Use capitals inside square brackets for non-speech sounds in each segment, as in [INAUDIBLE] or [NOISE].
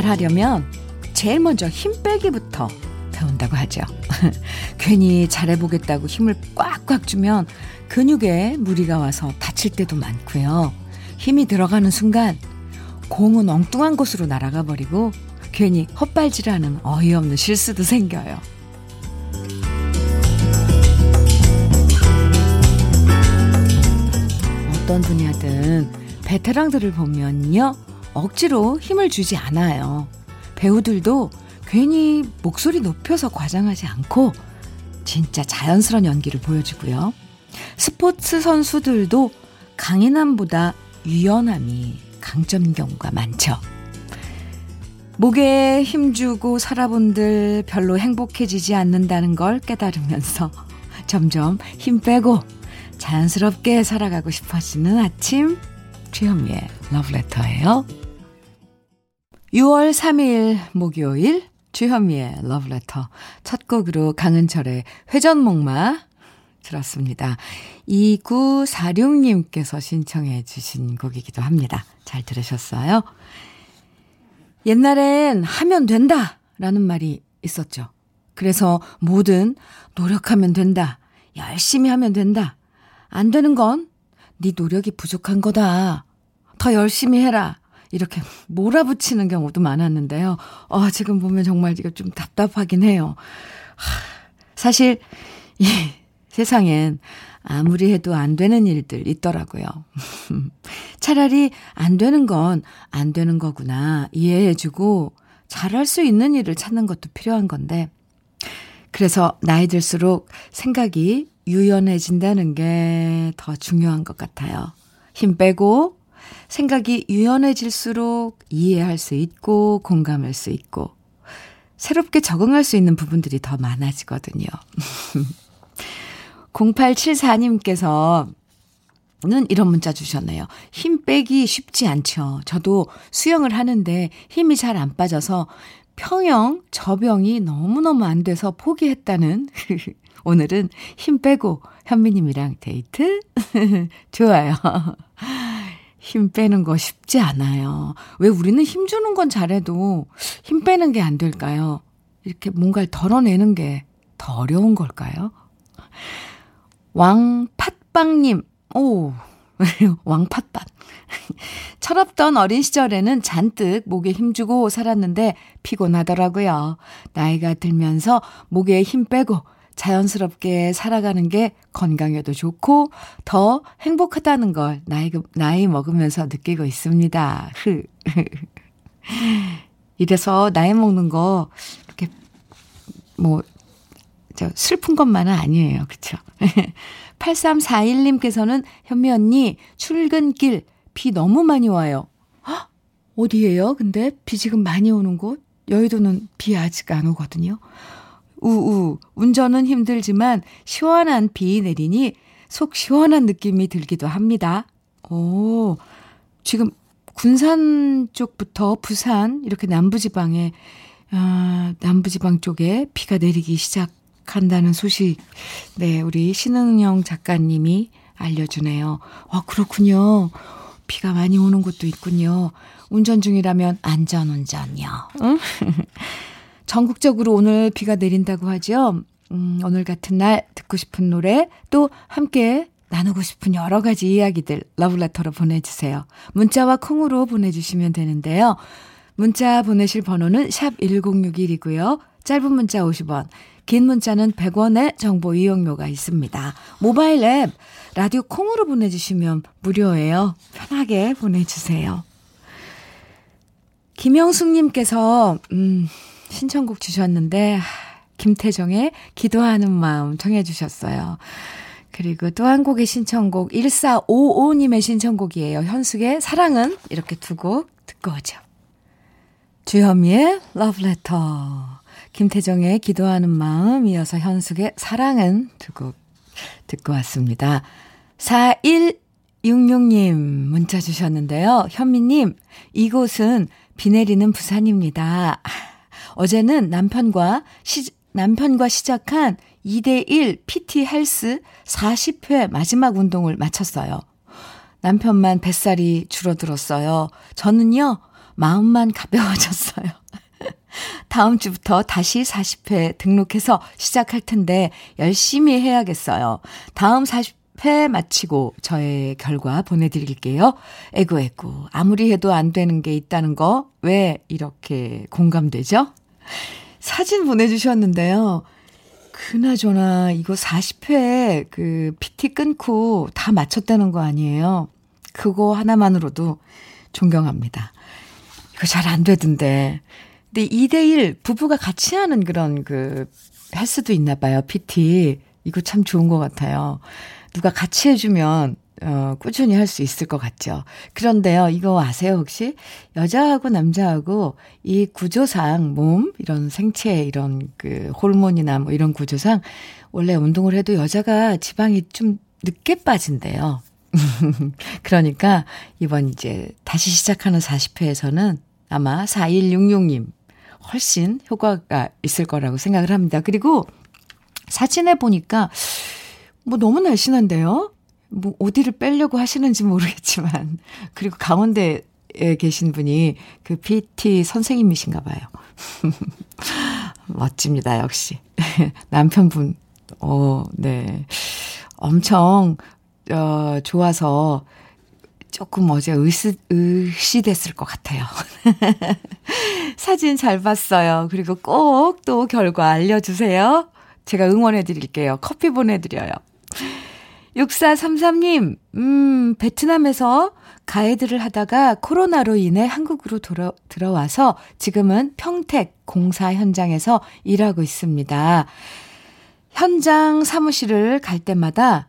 운동을 잘 하려면 제일 먼저 힘 빼기부터 배운다고 하죠. [LAUGHS] 괜히 잘해보겠다고 힘을 꽉꽉 주면 근육에 무리가 와서 다칠 때도 많고요. 힘이 들어가는 순간 공은 엉뚱한 곳으로 날아가 버리고 괜히 헛발질하는 어이없는 실수도 생겨요. 어떤 분야든 베테랑들을 보면요. 억지로 힘을 주지 않아요. 배우들도 괜히 목소리 높여서 과장하지 않고 진짜 자연스러운 연기를 보여주고요. 스포츠 선수들도 강인함보다 유연함이 강점인 경우가 많죠. 목에 힘주고 살아본들 별로 행복해지지 않는다는 걸 깨달으면서 [LAUGHS] 점점 힘 빼고 자연스럽게 살아가고 싶어지는 아침 주현미의 러브레터예요. 6월 3일 목요일 주현미의 러브레터 첫 곡으로 강은철의 회전목마 들었습니다. 2946님께서 신청해 주신 곡이기도 합니다. 잘 들으셨어요? 옛날엔 하면 된다 라는 말이 있었죠. 그래서 뭐든 노력하면 된다. 열심히 하면 된다. 안 되는 건 네 노력이 부족한 거다. 더 열심히 해라. 이렇게 몰아붙이는 경우도 많았는데요. 어, 지금 보면 정말 이거 좀 답답하긴 해요. 사실, 이 [LAUGHS] 세상엔 아무리 해도 안 되는 일들 있더라고요. [LAUGHS] 차라리 안 되는 건 안 되는 거구나 이해해주고 잘할 수 있는 일을 찾는 것도 필요한 건데, 그래서 나이 들수록 생각이 유연해진다는 게 더 중요한 것 같아요. 힘 빼고 생각이 유연해질수록 이해할 수 있고 공감할 수 있고 새롭게 적응할 수 있는 부분들이 더 많아지거든요. [LAUGHS] 0874님께서 는 이런 문자 주셨네요. 힘 빼기 쉽지 않죠. 저도 수영을 하는데 힘이 잘 안 빠져서 평영, 저병이 너무너무 안 돼서 포기했다는 [LAUGHS] 오늘은 힘 빼고 현미님이랑 데이트? [LAUGHS] 좋아요. 힘 빼는 거 쉽지 않아요. 왜 우리는 힘 주는 건 잘해도 힘 빼는 게 안 될까요? 이렇게 뭔가를 덜어내는 게 더 어려운 걸까요? 왕팥빵님, 오, [LAUGHS] 왕팥빵. 철없던 어린 시절에는 잔뜩 목에 힘주고 살았는데 피곤하더라고요. 나이가 들면서 목에 힘 빼고 자연스럽게 살아가는 게 건강에도 좋고 더 행복하다는 걸 나이, 나이 먹으면서 느끼고 있습니다. [LAUGHS] 이래서 나이 먹는 거 이렇게 뭐, 저 슬픈 것만은 아니에요. 그쵸? [LAUGHS] 8341님께서는 현미 언니 출근길 비 너무 많이 와요. 헉, 어디예요? 근데 비 지금 많이 오는 곳? 여의도는 비 아직 안 오거든요. 우우, 운전은 힘들지만 시원한 비 내리니 속 시원한 느낌이 들기도 합니다. 오, 지금 군산 쪽부터 부산, 이렇게 남부지방에, 아, 남부지방 쪽에 비가 내리기 시작한다는 소식, 네, 우리 신은영 작가님이 알려주네요. 아, 그렇군요. 비가 많이 오는 곳도 있군요. 운전 중이라면 안전운전요. 응? [LAUGHS] 전국적으로 오늘 비가 내린다고 하죠. 음, 오늘 같은 날 듣고 싶은 노래 또 함께 나누고 싶은 여러 가지 이야기들 러블레터로 보내주세요. 문자와 콩으로 보내주시면 되는데요. 문자 보내실 번호는 샵 1061이고요. 짧은 문자 50원, 긴 문자는 100원의 정보 이용료가 있습니다. 모바일 앱 라디오 콩으로 보내주시면 무료예요. 편하게 보내주세요. 김영숙님께서 음, 신청곡 주셨는데, 김태정의 기도하는 마음 청해 주셨어요. 그리고 또 한 곡의 신청곡, 1455님의 신청곡이에요. 현숙의 사랑은 이렇게 두 곡 듣고 오죠. 주현미의 러브레터, 김태정의 기도하는 마음, 이어서 현숙의 사랑은 두 곡 듣고 왔습니다. 4166님 문자 주셨는데요. 현미님, 이곳은 비 내리는 부산입니다. 어제는 남편과 시, 남편과 시작한 2대1 PT 헬스 40회 마지막 운동을 마쳤어요. 남편만 뱃살이 줄어들었어요. 저는요, 마음만 가벼워졌어요. [LAUGHS] 다음 주부터 다시 40회 등록해서 시작할 텐데 열심히 해야겠어요. 다음 40회 마치고 저의 결과 보내드릴게요. 에구, 에구. 아무리 해도 안 되는 게 있다는 거 왜 이렇게 공감되죠? 사진 보내주셨는데요. 그나저나 이거 40회 그 PT 끊고 다 마쳤다는 거 아니에요? 그거 하나만으로도 존경합니다. 이거 잘 안 되던데. 근데 2대1 부부가 같이 하는 그런 그 헬스도 있나 봐요. PT. 이거 참 좋은 것 같아요. 누가 같이 해주면 어, 꾸준히 할 수 있을 것 같죠. 그런데요, 이거 아세요, 혹시? 여자하고 남자하고 이 구조상, 몸, 이런 생체, 이런 그 호르몬이나 뭐 이런 구조상, 원래 운동을 해도 여자가 지방이 좀 늦게 빠진대요. [LAUGHS] 그러니까 이번 이제 다시 시작하는 40회에서는 아마 4166님 훨씬 효과가 있을 거라고 생각을 합니다. 그리고 사진에 보니까 뭐 너무 날씬한데요? 뭐 어디를 빼려고 하시는지 모르겠지만 [LAUGHS] 그리고 가운데에 계신 분이 그 PT 선생님이신가 봐요. [LAUGHS] 멋집니다, 역시. [LAUGHS] 남편분, 어, 네. 엄청, 어, 좋아서 조금 어제 의시, 의시됐을 것 같아요. 사진 잘 봤어요. 그리고 꼭 또 결과 알려주세요. 제가 응원해 드릴게요. 커피 보내드려요. 6433님, 음, 베트남에서 가이드를 하다가 코로나로 인해 한국으로 돌아, 들어와서 지금은 평택 공사 현장에서 일하고 있습니다. 현장 사무실을 갈 때마다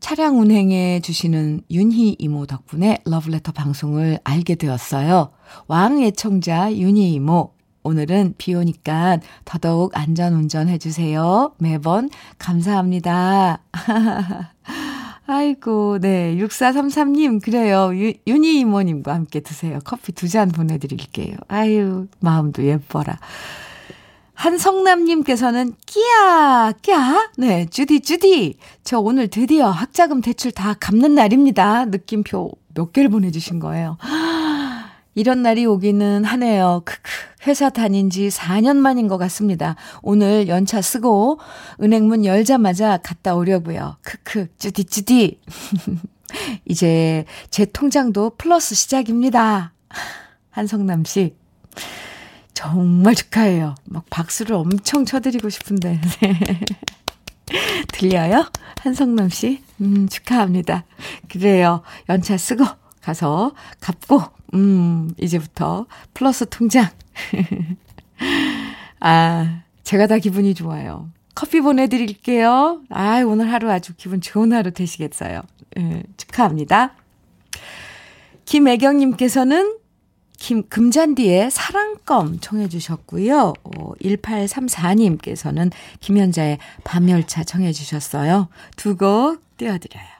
차량 운행해 주시는 윤희 이모 덕분에 러브레터 방송을 알게 되었어요. 왕 애청자 윤희 이모, 오늘은 비 오니까 더더욱 안전 운전해 주세요. 매번 감사합니다. [LAUGHS] 아이고, 네. 6433님, 그래요. 유, 윤희 이모님과 함께 드세요. 커피 두 잔 보내드릴게요. 아유, 마음도 예뻐라. 한성남님께서는 끼야, 끼야? 네, 주디, 주디. 저 오늘 드디어 학자금 대출 다 갚는 날입니다. 느낌표 몇 개를 보내주신 거예요. 이런 날이 오기는 하네요. 크크. 회사 다닌 지 4년 만인 것 같습니다. 오늘 연차 쓰고 은행문 열자마자 갔다 오려고요. 크크. 쭈디. [LAUGHS] 이제 제 통장도 플러스 시작입니다. 한성남 씨. 정말 축하해요. 막 박수를 엄청 쳐드리고 싶은데. [LAUGHS] 들려요? 한성남 씨? 음, 축하합니다. 그래요. 연차 쓰고 가서 갚고, 음, 이제부터 플러스 통장. [LAUGHS] 아, 제가 다 기분이 좋아요. 커피 보내드릴게요. 아, 오늘 하루 아주 기분 좋은 하루 되시겠어요. 예, 축하합니다. 김애경님께서는 김, 금잔디의 사랑껌 청해 주셨고요. 어, 1834님께서는 김현자의 밤열차 청해 주셨어요. 두 곡 띄워드려요.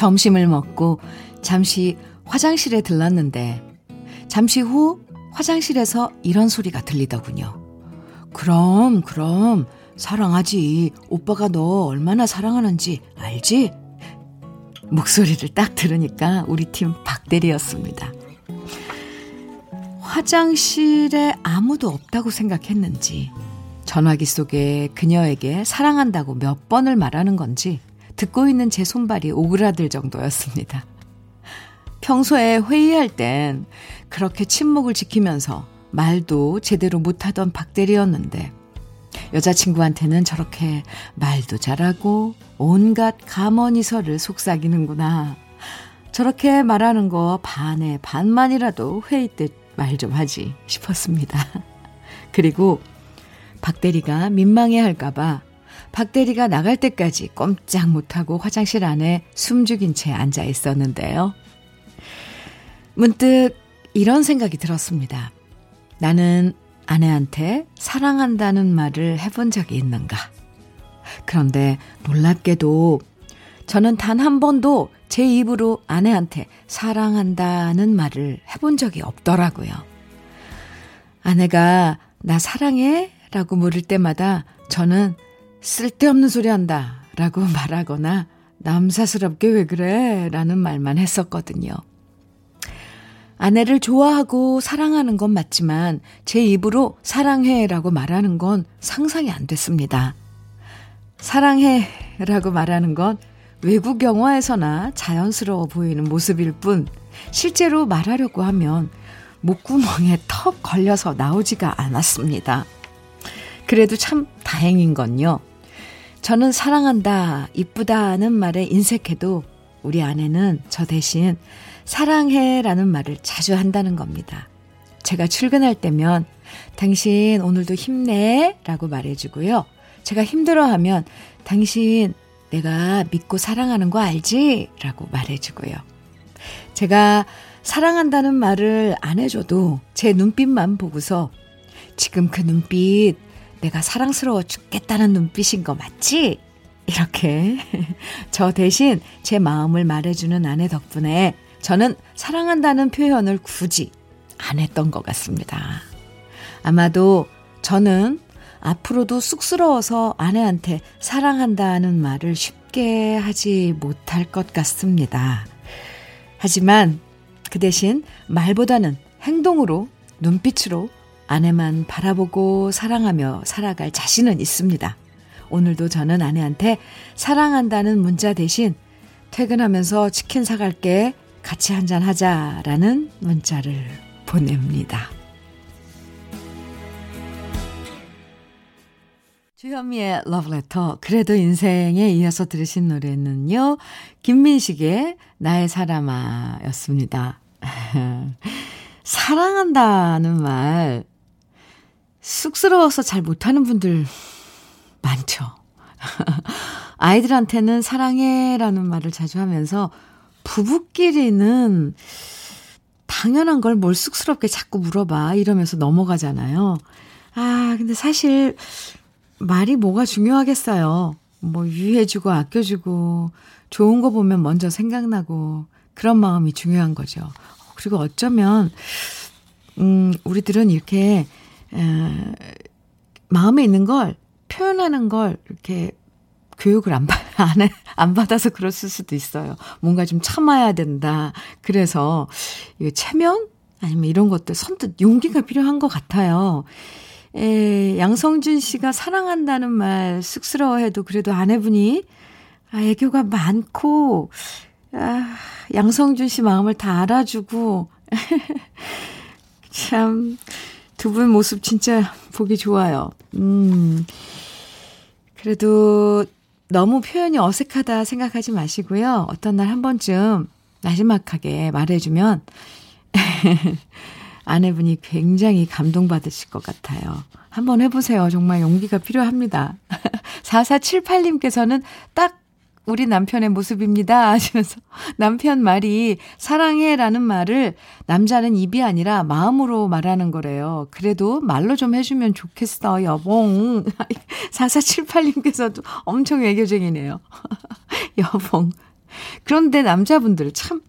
점심을 먹고 잠시 화장실에 들렀는데 잠시 후 화장실에서 이런 소리가 들리더군요. 그럼, 그럼, 사랑하지. 오빠가 너 얼마나 사랑하는지 알지? 목소리를 딱 들으니까 우리 팀 박대리였습니다. 화장실에 아무도 없다고 생각했는지 전화기 속에 그녀에게 사랑한다고 몇 번을 말하는 건지 듣고 있는 제 손발이 오그라들 정도였습니다. 평소에 회의할 땐 그렇게 침묵을 지키면서 말도 제대로 못하던 박대리였는데 여자친구한테는 저렇게 말도 잘하고 온갖 가머니설을 속삭이는구나. 저렇게 말하는 거 반에 반만이라도 회의 때 말 좀 하지 싶었습니다. [LAUGHS] 그리고 박대리가 민망해 할까봐 박 대리가 나갈 때까지 꼼짝 못하고 화장실 안에 숨죽인 채 앉아 있었는데요. 문득 이런 생각이 들었습니다. 나는 아내한테 사랑한다는 말을 해본 적이 있는가? 그런데 놀랍게도 저는 단 한 번도 제 입으로 아내한테 사랑한다는 말을 해본 적이 없더라고요. 아내가 나 사랑해? 라고 물을 때마다 저는 쓸데없는 소리 한다 라고 [LAUGHS] 말하거나 남사스럽게 왜 그래? 라는 말만 했었거든요. 아내를 좋아하고 사랑하는 건 맞지만 제 입으로 사랑해 라고 말하는 건 상상이 안 됐습니다. 사랑해 라고 말하는 건 외국 영화에서나 자연스러워 보이는 모습일 뿐 실제로 말하려고 하면 목구멍에 턱 걸려서 나오지가 않았습니다. 그래도 참 다행인 건요. 저는 사랑한다, 이쁘다는 말에 인색해도 우리 아내는 저 대신 사랑해 라는 말을 자주 한다는 겁니다. 제가 출근할 때면 당신 오늘도 힘내 라고 말해주고요. 제가 힘들어하면 당신 내가 믿고 사랑하는 거 알지? 라고 말해주고요. 제가 사랑한다는 말을 안 해줘도 제 눈빛만 보고서 지금 그 눈빛 내가 사랑스러워 죽겠다는 눈빛인 거 맞지? 이렇게 [LAUGHS] 저 대신 제 마음을 말해주는 아내 덕분에 저는 사랑한다는 표현을 굳이 안 했던 것 같습니다. 아마도 저는 앞으로도 쑥스러워서 아내한테 사랑한다는 말을 쉽게 하지 못할 것 같습니다. 하지만 그 대신 말보다는 행동으로, 눈빛으로 아내만 바라보고 사랑하며 살아갈 자신은 있습니다. 오늘도 저는 아내한테 사랑한다는 문자 대신 퇴근하면서 치킨 사갈게 같이 한잔 하자라는 문자를 보냅니다. 주현미의 러브레터 그래도 인생에 이어서 들으신 노래는요. 김민식의 나의 사람아 였습니다. [LAUGHS] 사랑한다는 말 쑥스러워서 잘 못하는 분들 많죠. [LAUGHS] 아이들한테는 사랑해라는 말을 자주 하면서 부부끼리는 당연한 걸 뭘 쑥스럽게 자꾸 물어봐 이러면서 넘어가잖아요. 아, 근데 사실 말이 뭐가 중요하겠어요. 뭐 유해주고 아껴주고 좋은 거 보면 먼저 생각나고 그런 마음이 중요한 거죠. 그리고 어쩌면 음 우리들은 이렇게 에, 마음에 있는 걸 표현하는 걸 이렇게 교육을 안, 받, [LAUGHS] 안, 해, 안 받아서 그랬을 수도 있어요. 뭔가 좀 참아야 된다. 그래서, 이거 체면? 아니면 이런 것들 선뜻 용기가 필요한 것 같아요. 에, 양성준 씨가 사랑한다는 말 쑥스러워해도 그래도 아내분이 아, 애교가 많고, 아, 양성준 씨 마음을 다 알아주고, [LAUGHS] 참, 두 분 모습 진짜 보기 좋아요. 음, 그래도 너무 표현이 어색하다 생각하지 마시고요. 어떤 날 한 번쯤 마지막하게 말해주면 [LAUGHS] 아내분이 굉장히 감동받으실 것 같아요. 한번 해보세요. 정말 용기가 필요합니다. [LAUGHS] 4478님께서는 딱 우리 남편의 모습입니다. [LAUGHS] 하시면서 남편 말이 사랑해 라는 말을 남자는 입이 아니라 마음으로 말하는 거래요. 그래도 말로 좀 해주면 좋겠어, 여봉. [LAUGHS] 4478님께서도 엄청 애교쟁이네요. [LAUGHS] 여봉. 그런데 남자분들 참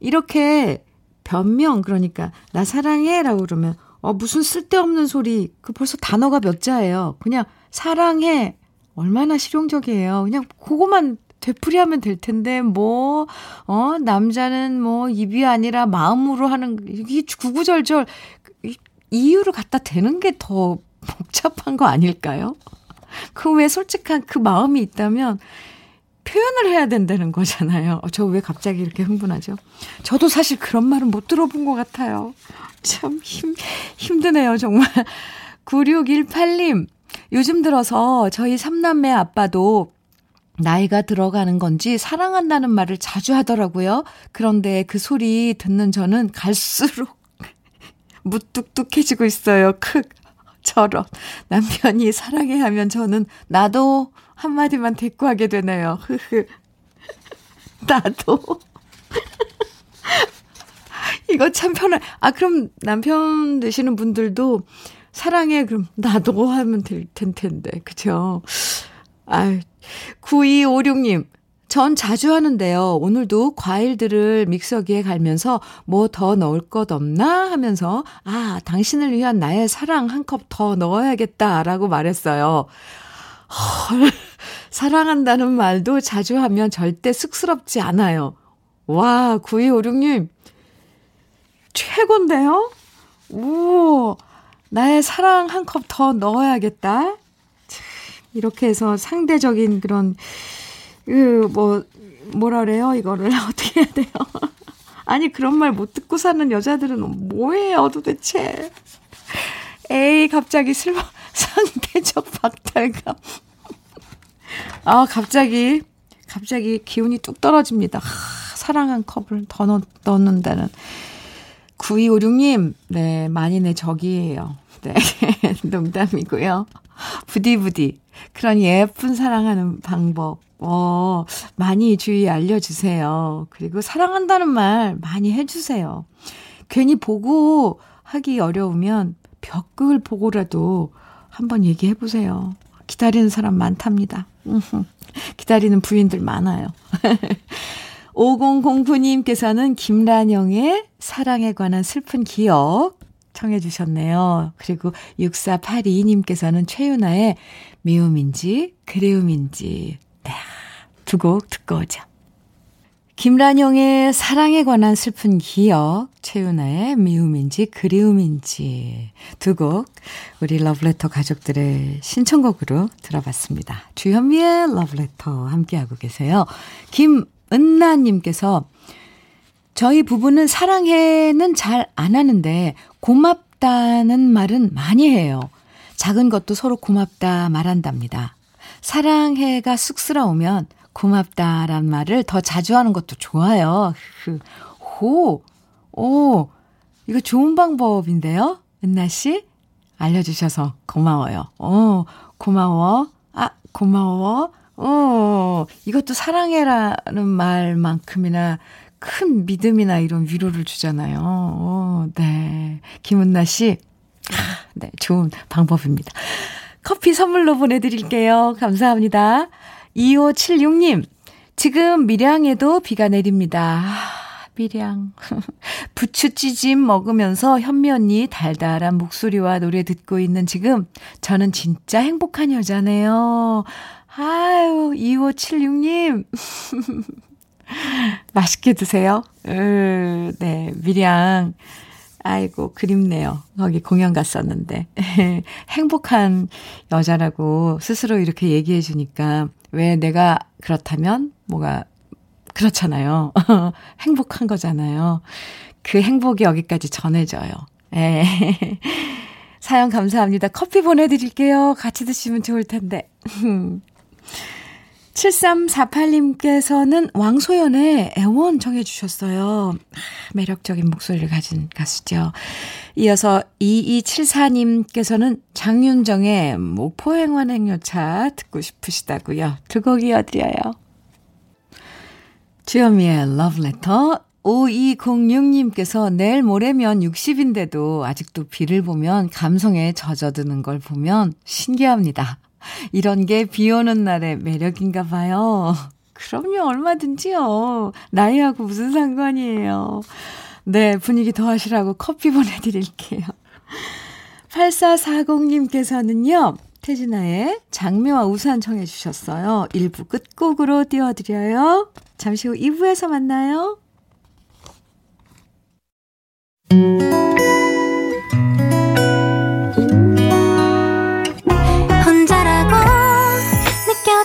이렇게 변명 그러니까 나 사랑해 라고 그러면 어 무슨 쓸데없는 소리 그 벌써 단어가 몇 자예요. 그냥 사랑해 얼마나 실용적이에요. 그냥 그거만 되풀이하면 될 텐데 뭐 어 남자는 뭐 입이 아니라 마음으로 하는 이게 구구절절 이유를 갖다 대는 게 더 복잡한 거 아닐까요? 그 왜 솔직한 그 마음이 있다면 표현을 해야 된다는 거잖아요. 어, 저왜 갑자기 이렇게 흥분하죠? 저도 사실 그런 말은 못 들어본 것 같아요. 참 힘, 힘드네요, 정말. 9618님, 요즘 들어서 저희 삼남매 아빠도 나이가 들어가는 건지 사랑한다는 말을 자주 하더라고요. 그런데 그 소리 듣는 저는 갈수록 [LAUGHS] 무뚝뚝해지고 있어요. 크. 저런. 남편이 사랑해 하면 저는 나도 한마디만 대꾸하게 되네요. 흐흐. [LAUGHS] 나도. [LAUGHS] 이거 참 편해. 아, 그럼 남편 되시는 분들도 사랑해, 그럼 나도 하면 될 텐데. 그죠? 아유, 9256님. 전 자주 하는데요. 오늘도 과일들을 믹서기에 갈면서 뭐 더 넣을 것 없나 하면서 아, 당신을 위한 나의 사랑 한 컵 더 넣어야겠다라고 말했어요. 헐, 사랑한다는 말도 자주 하면 절대 쑥스럽지 않아요. 와, 9256님. 최곤데요? 오, 나의 사랑 한 컵 더 넣어야겠다. 이렇게 해서 상대적인 그런 그, 뭐, 뭐라 그래요? 이거를 [LAUGHS] 어떻게 해야 돼요? [LAUGHS] 아니, 그런 말 못 듣고 사는 여자들은 뭐예요, 도대체? 에이, 갑자기 슬퍼, [LAUGHS] 상대적 박탈감. 아, 갑자기, 갑자기 기운이 뚝 떨어집니다. 하, 사랑 한 컵을 더 넣, 넣는다는. 9256님, 네, 만인의 적이에요. 네, 농담이고요. 부디부디. 그런 예쁜 사랑하는 방법. 어, 많이 주의 알려주세요. 그리고 사랑한다는 말 많이 해주세요. 괜히 보고 하기 어려우면 벽을 보고라도 한번 얘기해 보세요. 기다리는 사람 많답니다. 기다리는 부인들 많아요. [LAUGHS] 5009님께서는 김란영의 사랑에 관한 슬픈 기억 청해 주셨네요. 그리고 6482님께서는 최윤아의 미움인지 그리움인지 네, 두곡 듣고 오죠. 김란영의 사랑에 관한 슬픈 기억, 최윤아의 미움인지 그리움인지 두 곡 우리 러브레터 가족들의 신청곡으로 들어봤습니다. 주현미의 러브레터 함께하고 계세요. 김은나님께서 저희 부부는 사랑해는 잘 안 하는데 고맙다는 말은 많이 해요. 작은 것도 서로 고맙다 말한답니다. 사랑해가 쑥스러우면 고맙다란 말을 더 자주 하는 것도 좋아요. 호, 오, 이거 좋은 방법인데요? 은나 씨? 알려주셔서 고마워요. 어, 고마워. 아, 고마워. 어, 이것도 사랑해라는 말만큼이나 큰 믿음이나 이런 위로를 주잖아요. 어, 네. 김은나 씨. 네, 좋은 방법입니다. 커피 선물로 보내드릴게요. 감사합니다. 2576님, 지금 밀양에도 비가 내립니다. 아, 밀양. [LAUGHS] 부추찌짐 먹으면서 현미 언니 달달한 목소리와 노래 듣고 있는 지금 저는 진짜 행복한 여자네요. 아유, 2576님. [LAUGHS] [LAUGHS] 맛있게 드세요. 으, 네, 밀양. 아이고, 그립네요. 거기 공연 갔었는데. [LAUGHS] 행복한 여자라고 스스로 이렇게 얘기해 주니까 왜 내가 그렇다면 뭐가 그렇잖아요. [LAUGHS] 행복한 거잖아요. 그 행복이 여기까지 전해져요. 예. 사연 감사합니다. 커피 보내드릴게요. 같이 드시면 좋을 텐데. 7348님께서는 왕소연의 애원 정해주셨어요. 매력적인 목소리를 가진 가수죠. 이어서 2274님께서는 장윤정의 목포행원 행요차 듣고 싶으시다고요. 두 곡 이어드려요. 주현미의 러브레터 5206님께서 내일 모레면 60인데도 아직도 비를 보면 감성에 젖어드는 걸 보면 신기합니다. 이런 게 비 오는 날의 매력인가 봐요. 그럼요, 얼마든지요. 나이하고 무슨 상관이에요. 네, 분위기 더 하시라고 커피 보내드릴게요. 8440님께서는요, 태진아의 장미와 우산 청해주셨어요. 1부 끝곡으로 띄워드려요. 잠시 후 2부에서 만나요.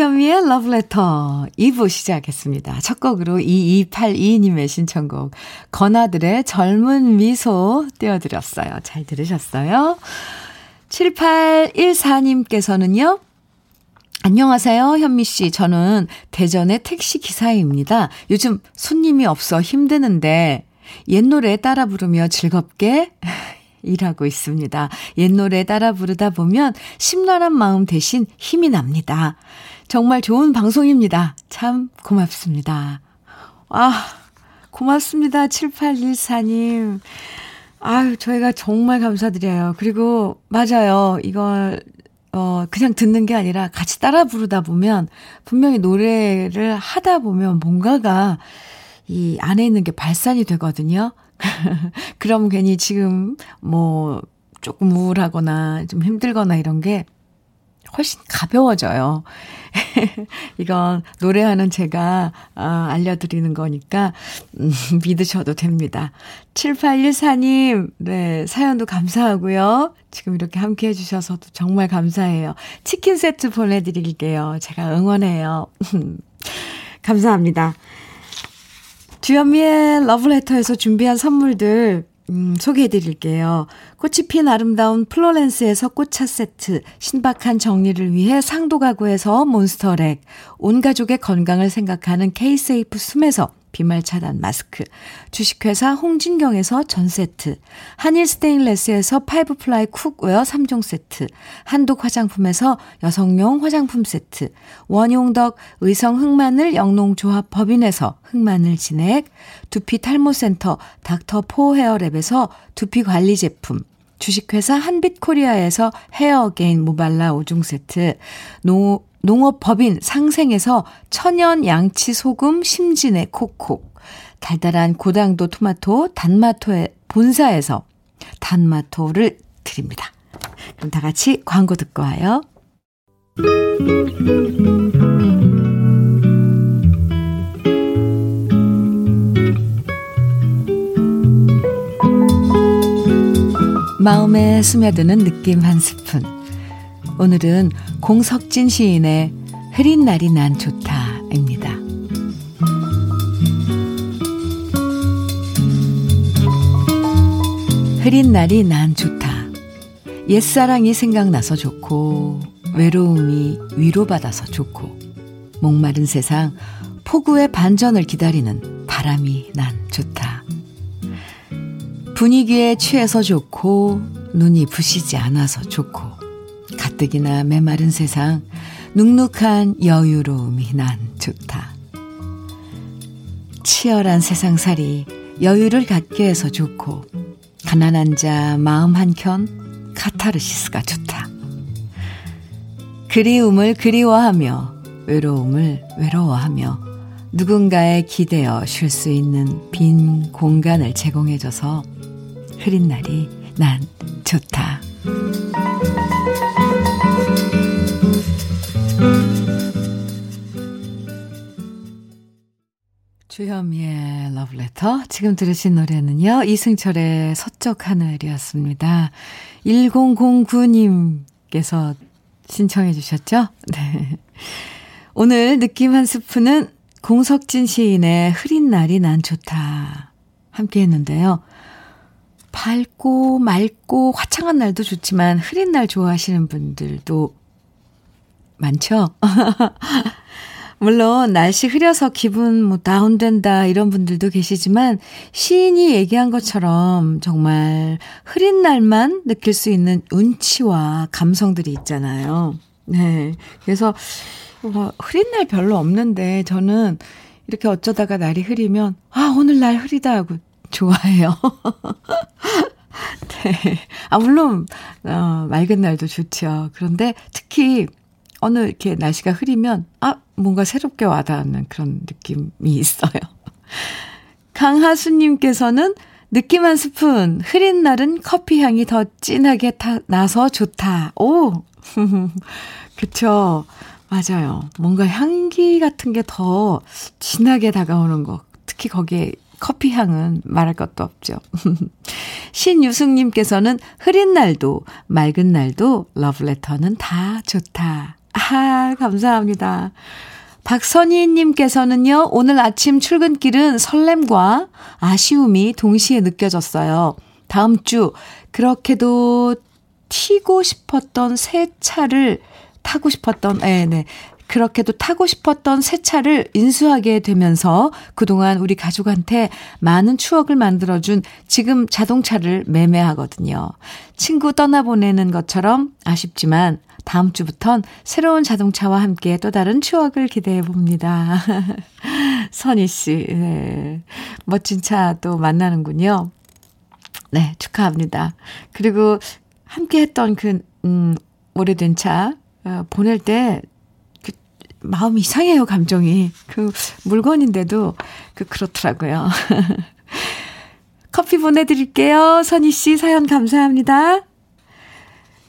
주현미의 Letter 2부 시작했습니다. 첫 곡으로 2282님의 신청곡 건아들의 젊은 미소 띄워드렸어요. 잘 들으셨어요? 7814님께서는요. 안녕하세요, 현미 씨. 저는 대전의 택시 기사입니다. 요즘 손님이 없어 힘드는데 옛 노래 따라 부르며 즐겁게 [LAUGHS] 일하고 있습니다. 옛 노래 따라 부르다 보면 심란한 마음 대신 힘이 납니다. 정말 좋은 방송입니다. 참 고맙습니다. 아, 고맙습니다. 7814님. 아유, 저희가 정말 감사드려요. 그리고, 맞아요. 이걸 어, 그냥 듣는 게 아니라 같이 따라 부르다 보면 분명히 노래를 하다 보면 뭔가가 이 안에 있는 게 발산이 되거든요. [LAUGHS] 그럼 괜히 지금 뭐 조금 우울하거나 좀 힘들거나 이런 게 훨씬 가벼워져요. [LAUGHS] 이건 노래하는 제가 아, 알려드리는 거니까 음, [LAUGHS] 믿으셔도 됩니다. 7814님, 네, 사연도 감사하고요. 지금 이렇게 함께 해주셔서 도 정말 감사해요. 치킨 세트 보내드릴게요. 제가 응원해요. [LAUGHS] 감사합니다. 주현미의 러브레터에서 준비한 선물들 음, 소개해 드릴게요. 꽃이 핀 아름다운 플로렌스에서 꽃차 세트, 신박한 정리를 위해 상도 가구에서 몬스터렉, 온 가족의 건강을 생각하는 케이세이프 숨에서 비말 차단 마스크, 주식회사 홍진경에서 전 세트, 한일 스테인레스에서 five ply cookware 3종 세트, 한독 화장품에서 여성용 화장품 세트, 원용덕 의성 흑마늘 영농조합 법인에서 흑마늘 진액, 두피 탈모센터 닥터포 헤어랩에서 두피 관리 제품, 주식회사 한빛코리아에서 헤어게인 모발라 5종 세트, 노 농업법인 상생에서 천연 양치 소금 심진의 콕콕, 달달한 고당도 토마토 단마토의 본사에서 단마토를 드립니다. 그럼 다 같이 광고 듣고 와요. 마음에 스며드는 느낌 한 스푼. 오늘은 공석진 시인의 흐린 날이 난 좋다입니다. 흐린 날이 난 좋다. 옛사랑이 생각나서 좋고, 외로움이 위로받아서 좋고, 목마른 세상 폭우의 반전을 기다리는 바람이 난 좋다. 분위기에 취해서 좋고, 눈이 부시지 않아서 좋고, 가뜩이나 메마른 세상 눅눅한 여유로움이 난 좋다. 치열한 세상살이 여유를 갖게 해서 좋고 가난한 자 마음 한켠 카타르시스가 좋다. 그리움을 그리워하며 외로움을 외로워하며 누군가에 기대어 쉴 수 있는 빈 공간을 제공해줘서 흐린 날이 난 좋다. 주현미의 러브레터. 지금 들으신 노래는요, 이승철의 서쪽 하늘이었습니다. 1009님께서 신청해 주셨죠? [LAUGHS] 네. 오늘 느낌 한 스푼은 공석진 시인의 흐린 날이 난 좋다. 함께 했는데요. 밝고 맑고 화창한 날도 좋지만 흐린 날 좋아하시는 분들도 많죠? [LAUGHS] 물론 날씨 흐려서 기분 뭐 다운된다 이런 분들도 계시지만 시인이 얘기한 것처럼 정말 흐린 날만 느낄 수 있는 운치와 감성들이 있잖아요. 네. 그래서 뭐 흐린 날 별로 없는데 저는 이렇게 어쩌다가 날이 흐리면 아 오늘 날 흐리다 하고 좋아해요. [LAUGHS] 네. 아 물론 어, 맑은 날도 좋죠. 그런데 특히 어느 이렇게 날씨가 흐리면, 아, 뭔가 새롭게 와닿는 그런 느낌이 있어요. [LAUGHS] 강하수님께서는 느낌 한 스푼, 흐린 날은 커피 향이 더 진하게 타, 나서 좋다. 오! [LAUGHS] 그쵸. 맞아요. 뭔가 향기 같은 게 더 진하게 다가오는 거. 특히 거기에 커피 향은 말할 것도 없죠. [LAUGHS] 신유승님께서는 흐린 날도 맑은 날도 러브레터는 다 좋다. 아, 감사합니다. 박선희님께서는요, 오늘 아침 출근길은 설렘과 아쉬움이 동시에 느껴졌어요. 다음 주, 그렇게도 튀고 싶었던 새 차를 타고 싶었던, 네, 네. 그렇게도 타고 싶었던 새 차를 인수하게 되면서 그동안 우리 가족한테 많은 추억을 만들어준 지금 자동차를 매매하거든요. 친구 떠나보내는 것처럼 아쉽지만 다음 주부턴 새로운 자동차와 함께 또 다른 추억을 기대해 봅니다. [LAUGHS] 선희 씨, 네. 멋진 차 또 만나는군요. 네, 축하합니다. 그리고 함께 했던 그, 음, 오래된 차, 어, 보낼 때, 그, 마음이 이상해요, 감정이. 그, 물건인데도, 그, 그렇더라고요. [LAUGHS] 커피 보내드릴게요. 선희 씨 사연 감사합니다.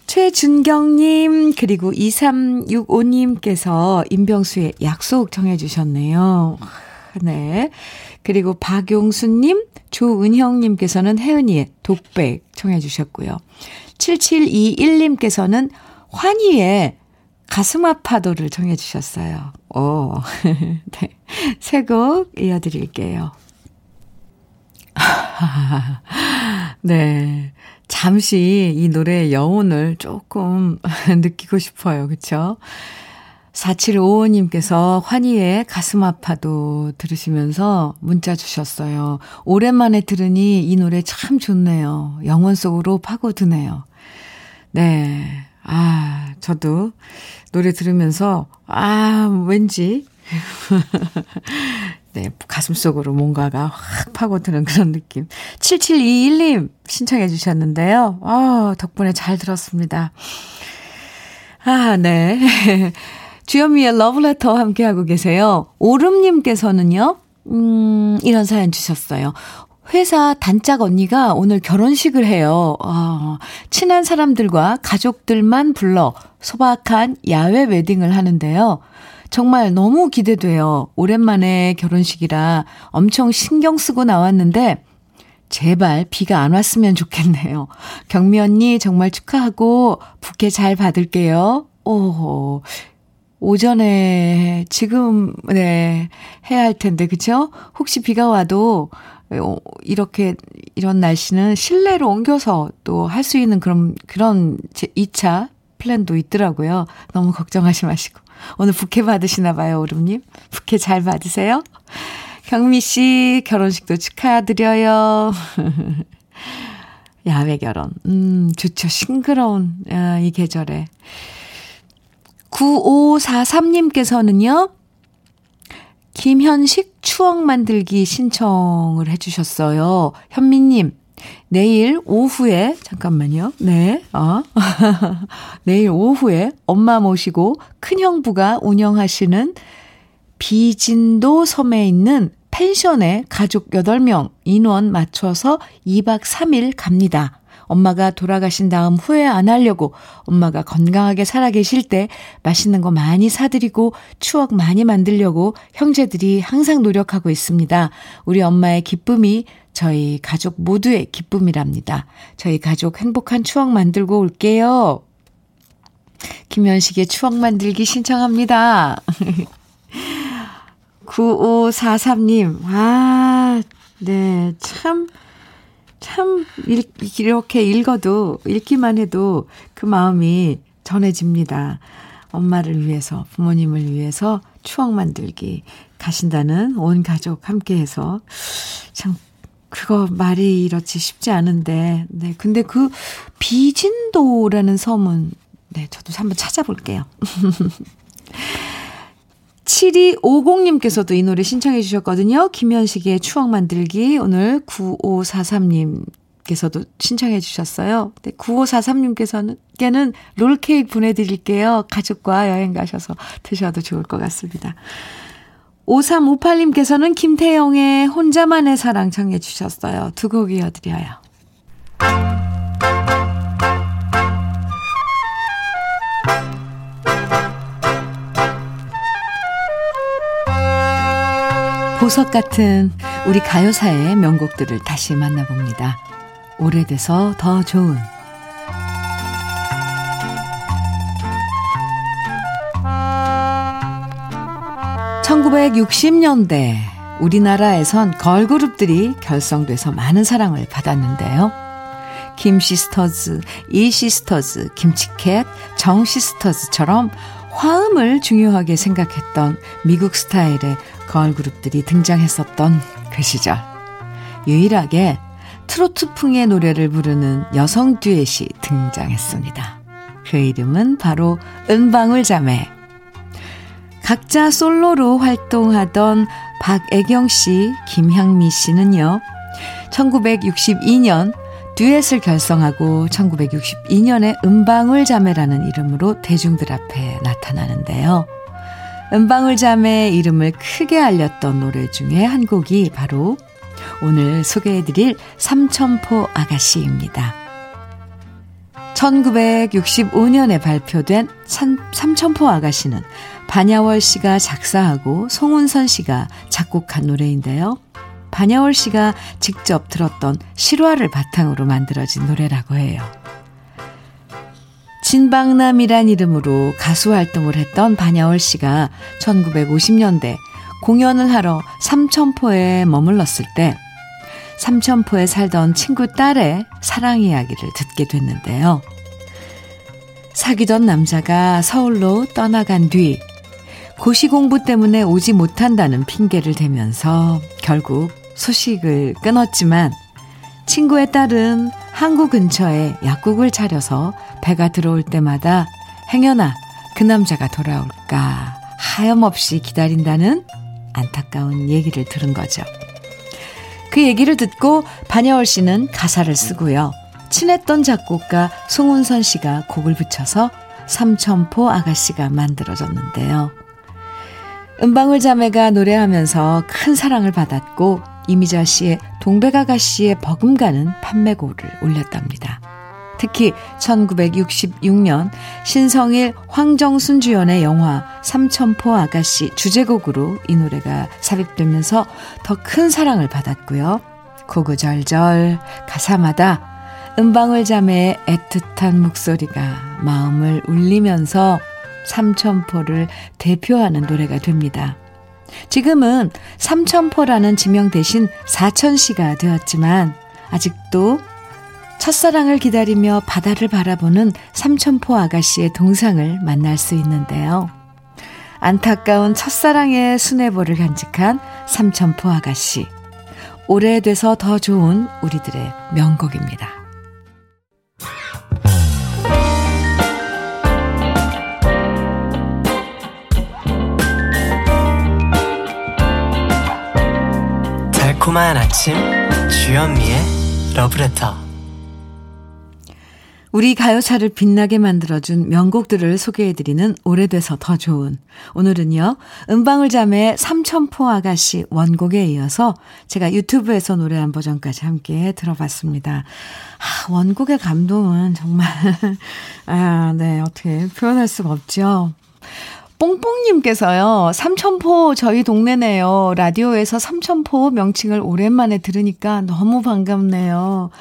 최준경님, 그리고 2365님께서 임병수의 약속 정해주셨네요. 네. 그리고 박용수님, 조은형님께서는 혜은이의 독백 청해주셨고요. 7721님께서는 환희의 가슴 아파도를 정해주셨어요. 오. [LAUGHS] 네. 새곡 이어드릴게요. [LAUGHS] 네. 잠시 이 노래의 여운을 조금 [LAUGHS] 느끼고 싶어요. 그쵸? 4755님께서 환희의 가슴 아파도 들으시면서 문자 주셨어요. 오랜만에 들으니 이 노래 참 좋네요. 영혼 속으로 파고드네요. 네. 아, 저도 노래 들으면서, 아, 왠지 [LAUGHS] 네, 가슴 속으로 뭔가가 확 파고드는 그런 느낌. 7721님 신청해 주셨는데요. 아, 덕분에 잘 들었습니다. 아, 네. [LAUGHS] 주현미의 러브레터 함께하고 계세요. 오름님께서는요, 음, 이런 사연 주셨어요. 회사 단짝 언니가 오늘 결혼식을 해요. 어, 친한 사람들과 가족들만 불러 소박한 야외 웨딩을 하는데요. 정말 너무 기대돼요. 오랜만에 결혼식이라 엄청 신경 쓰고 나왔는데, 제발 비가 안 왔으면 좋겠네요. 경미 언니 정말 축하하고 부케 잘 받을게요. 오, 오전에 지금 네 해야 할 텐데 그쵸? 혹시 비가 와도 어, 이렇게 이런 날씨는 실내로 옮겨서 또 할 수 있는 그런 그런 2차 플랜도 있더라고요. 너무 걱정하지 마시고. 오늘 부케 받으시나 봐요, 오름님. 부케 잘 받으세요. 경미 씨 결혼식도 축하드려요. [LAUGHS] 야외 결혼. 음, 좋죠. 싱그러운 아, 이 계절에. 9543님께서는요. 김현식 추억 만들기 신청을 해주셨어요. 현미님, 내일 오후에, 잠깐만요. 네, 어. [LAUGHS] 내일 오후에 엄마 모시고 큰형부가 운영하시는 비진도 섬에 있는 펜션에 가족 8명 인원 맞춰서 2박 3일 갑니다. 엄마가 돌아가신 다음 후회 안 하려고 엄마가 건강하게 살아계실 때 맛있는 거 많이 사드리고 추억 많이 만들려고 형제들이 항상 노력하고 있습니다. 우리 엄마의 기쁨이 저희 가족 모두의 기쁨이랍니다. 저희 가족 행복한 추억 만들고 올게요. 김현식의 추억 만들기 신청합니다. [LAUGHS] 9543님, 아, 네, 참, 참, 이렇게 읽어도, 읽기만 해도 그 마음이 전해집니다. 엄마를 위해서, 부모님을 위해서 추억 만들기 가신다는 온 가족 함께 해서 참, 그거 말이 이렇지 쉽지 않은데, 네. 근데 그 비진도라는 섬은, 네, 저도 한번 찾아볼게요. [LAUGHS] 7250님께서도 이 노래 신청해 주셨거든요. 김현식의 추억 만들기. 오늘 9543님 께서도 신청해 주셨어요. 네, 9543님께서는 께는 롤케이크 보내드릴게요. 가족과 여행 가셔서 드셔도 좋을 것 같습니다. 5358님께서는 김태영의 혼자만의 사랑 청해 주셨어요. 두 곡 이어드려요. 보석 같은 우리 가요사의 명곡들을 다시 만나봅니다. 오래돼서 더 좋은 1960년대 우리나라에선 걸그룹들이 결성돼서 많은 사랑을 받았는데요. 김시스터즈, 이시스터즈, 김치캣, 정시스터즈처럼 화음을 중요하게 생각했던 미국 스타일의 걸그룹들이 등장했었던 그 시절. 유일하게 트로트풍의 노래를 부르는 여성 듀엣이 등장했습니다. 그 이름은 바로 은방울 자매. 각자 솔로로 활동하던 박애경 씨, 김향미 씨는요, 1962년 듀엣을 결성하고 1962년에 음방울 자매라는 이름으로 대중들 앞에 나타나는데요. 음방울 자매의 이름을 크게 알렸던 노래 중에 한 곡이 바로 오늘 소개해드릴 삼천포 아가씨입니다. 1965년에 발표된 삼, 삼천포 아가씨는 반야월 씨가 작사하고 송은선 씨가 작곡한 노래인데요. 반야월 씨가 직접 들었던 실화를 바탕으로 만들어진 노래라고 해요. 진방남이란 이름으로 가수 활동을 했던 반야월 씨가 1950년대 공연을 하러 삼천포에 머물렀을 때 삼천포에 살던 친구 딸의 사랑 이야기를 듣게 됐는데요. 사귀던 남자가 서울로 떠나간 뒤 고시 공부 때문에 오지 못한다는 핑계를 대면서 결국 소식을 끊었지만 친구의 딸은 항구 근처에 약국을 차려서 배가 들어올 때마다 행여나 그 남자가 돌아올까 하염없이 기다린다는 안타까운 얘기를 들은 거죠. 그 얘기를 듣고 반야월 씨는 가사를 쓰고요. 친했던 작곡가 송은선 씨가 곡을 붙여서 삼천포 아가씨가 만들어졌는데요. 은방울 자매가 노래하면서 큰 사랑을 받았고 이미자 씨의 동백아가 씨의 버금가는 판매고를 올렸답니다. 특히 1966년 신성일 황정순 주연의 영화 삼천포 아가씨 주제곡으로 이 노래가 삽입되면서 더 큰 사랑을 받았고요. 구구절절 가사마다 은방울 자매의 애틋한 목소리가 마음을 울리면서 삼천포를 대표하는 노래가 됩니다. 지금은 삼천포라는 지명 대신 사천시가 되었지만 아직도 첫사랑을 기다리며 바다를 바라보는 삼천포 아가씨의 동상을 만날 수 있는데요. 안타까운 첫사랑의 수뇌보를 간직한 삼천포 아가씨. 오래돼서 더 좋은 우리들의 명곡입니다. 달콤한 아침 주현미의 러브레터 우리 가요사를 빛나게 만들어준 명곡들을 소개해드리는 오래돼서 더 좋은 오늘은요 은방울 자매의 삼천포 아가씨 원곡에 이어서 제가 유튜브에서 노래한 버전까지 함께 들어봤습니다. 아, 원곡의 감동은 정말 [LAUGHS] 아, 네 어떻게 표현할 수가 없죠. 뽕뽕님께서요, 삼천포 저희 동네네요. 라디오에서 삼천포 명칭을 오랜만에 들으니까 너무 반갑네요.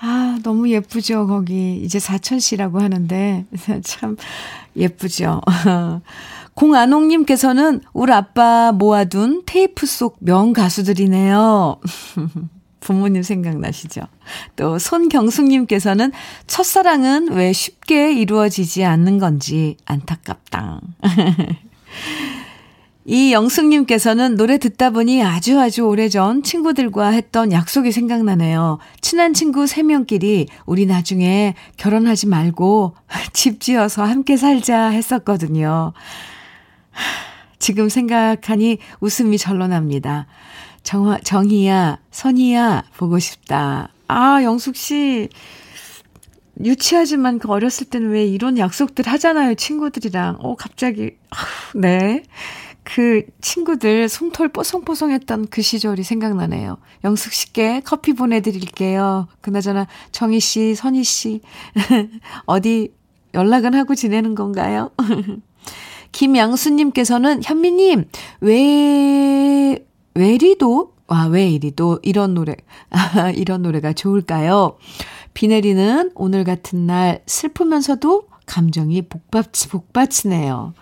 아, 너무 예쁘죠, 거기. 이제 사천시라고 하는데, [LAUGHS] 참 예쁘죠. [LAUGHS] 공안홍님께서는 우리 아빠 모아둔 테이프 속 명 가수들이네요. [LAUGHS] 부모님 생각나시죠? 또 손경숙님께서는 첫사랑은 왜 쉽게 이루어지지 않는 건지 안타깝다. [LAUGHS] 이 영숙님께서는 노래 듣다 보니 아주 아주 오래전 친구들과 했던 약속이 생각나네요. 친한 친구 3명끼리 우리 나중에 결혼하지 말고 [LAUGHS] 집 지어서 함께 살자 했었거든요. 지금 생각하니 웃음이 절로 납니다. 정, 정희야, 선희야, 보고 싶다. 아, 영숙 씨. 유치하지만 그 어렸을 때는 왜 이런 약속들 하잖아요, 친구들이랑. 어, 갑자기. 네. 그 친구들 솜털 뽀송뽀송했던 그 시절이 생각나네요. 영숙 씨께 커피 보내드릴게요. 그나저나 정희 씨, 선희 씨. [LAUGHS] 어디 연락은 하고 지내는 건가요? [LAUGHS] 김양수님께서는 현미님, 왜, 외리도 와, 왜 이리 또 이런 노래, 아, 이런 노래가 좋을까요? 비 내리는 오늘 같은 날 슬프면서도 감정이 복받치, 복받치네요.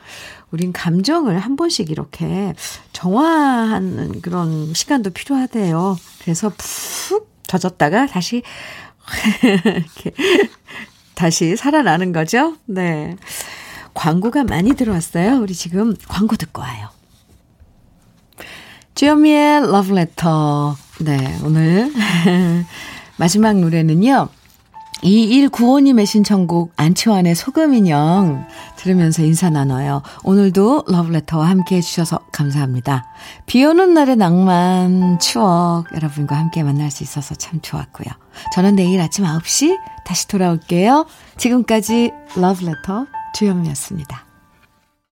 우린 감정을 한 번씩 이렇게 정화하는 그런 시간도 필요하대요. 그래서 푹 젖었다가 다시, [LAUGHS] 이렇게, 다시 살아나는 거죠. 네. 광고가 많이 들어왔어요. 우리 지금 광고 듣고 와요. 주현미의 러브레터. 네, 오늘 [LAUGHS] 마지막 노래는요. 2195님의 신청곡 안치환의 소금인형 들으면서 인사 나눠요. 오늘도 러브레터와 함께 해주셔서 감사합니다. 비 오는 날의 낭만, 추억 여러분과 함께 만날 수 있어서 참 좋았고요. 저는 내일 아침 9시 다시 돌아올게요. 지금까지 러브레터 주현미였습니다.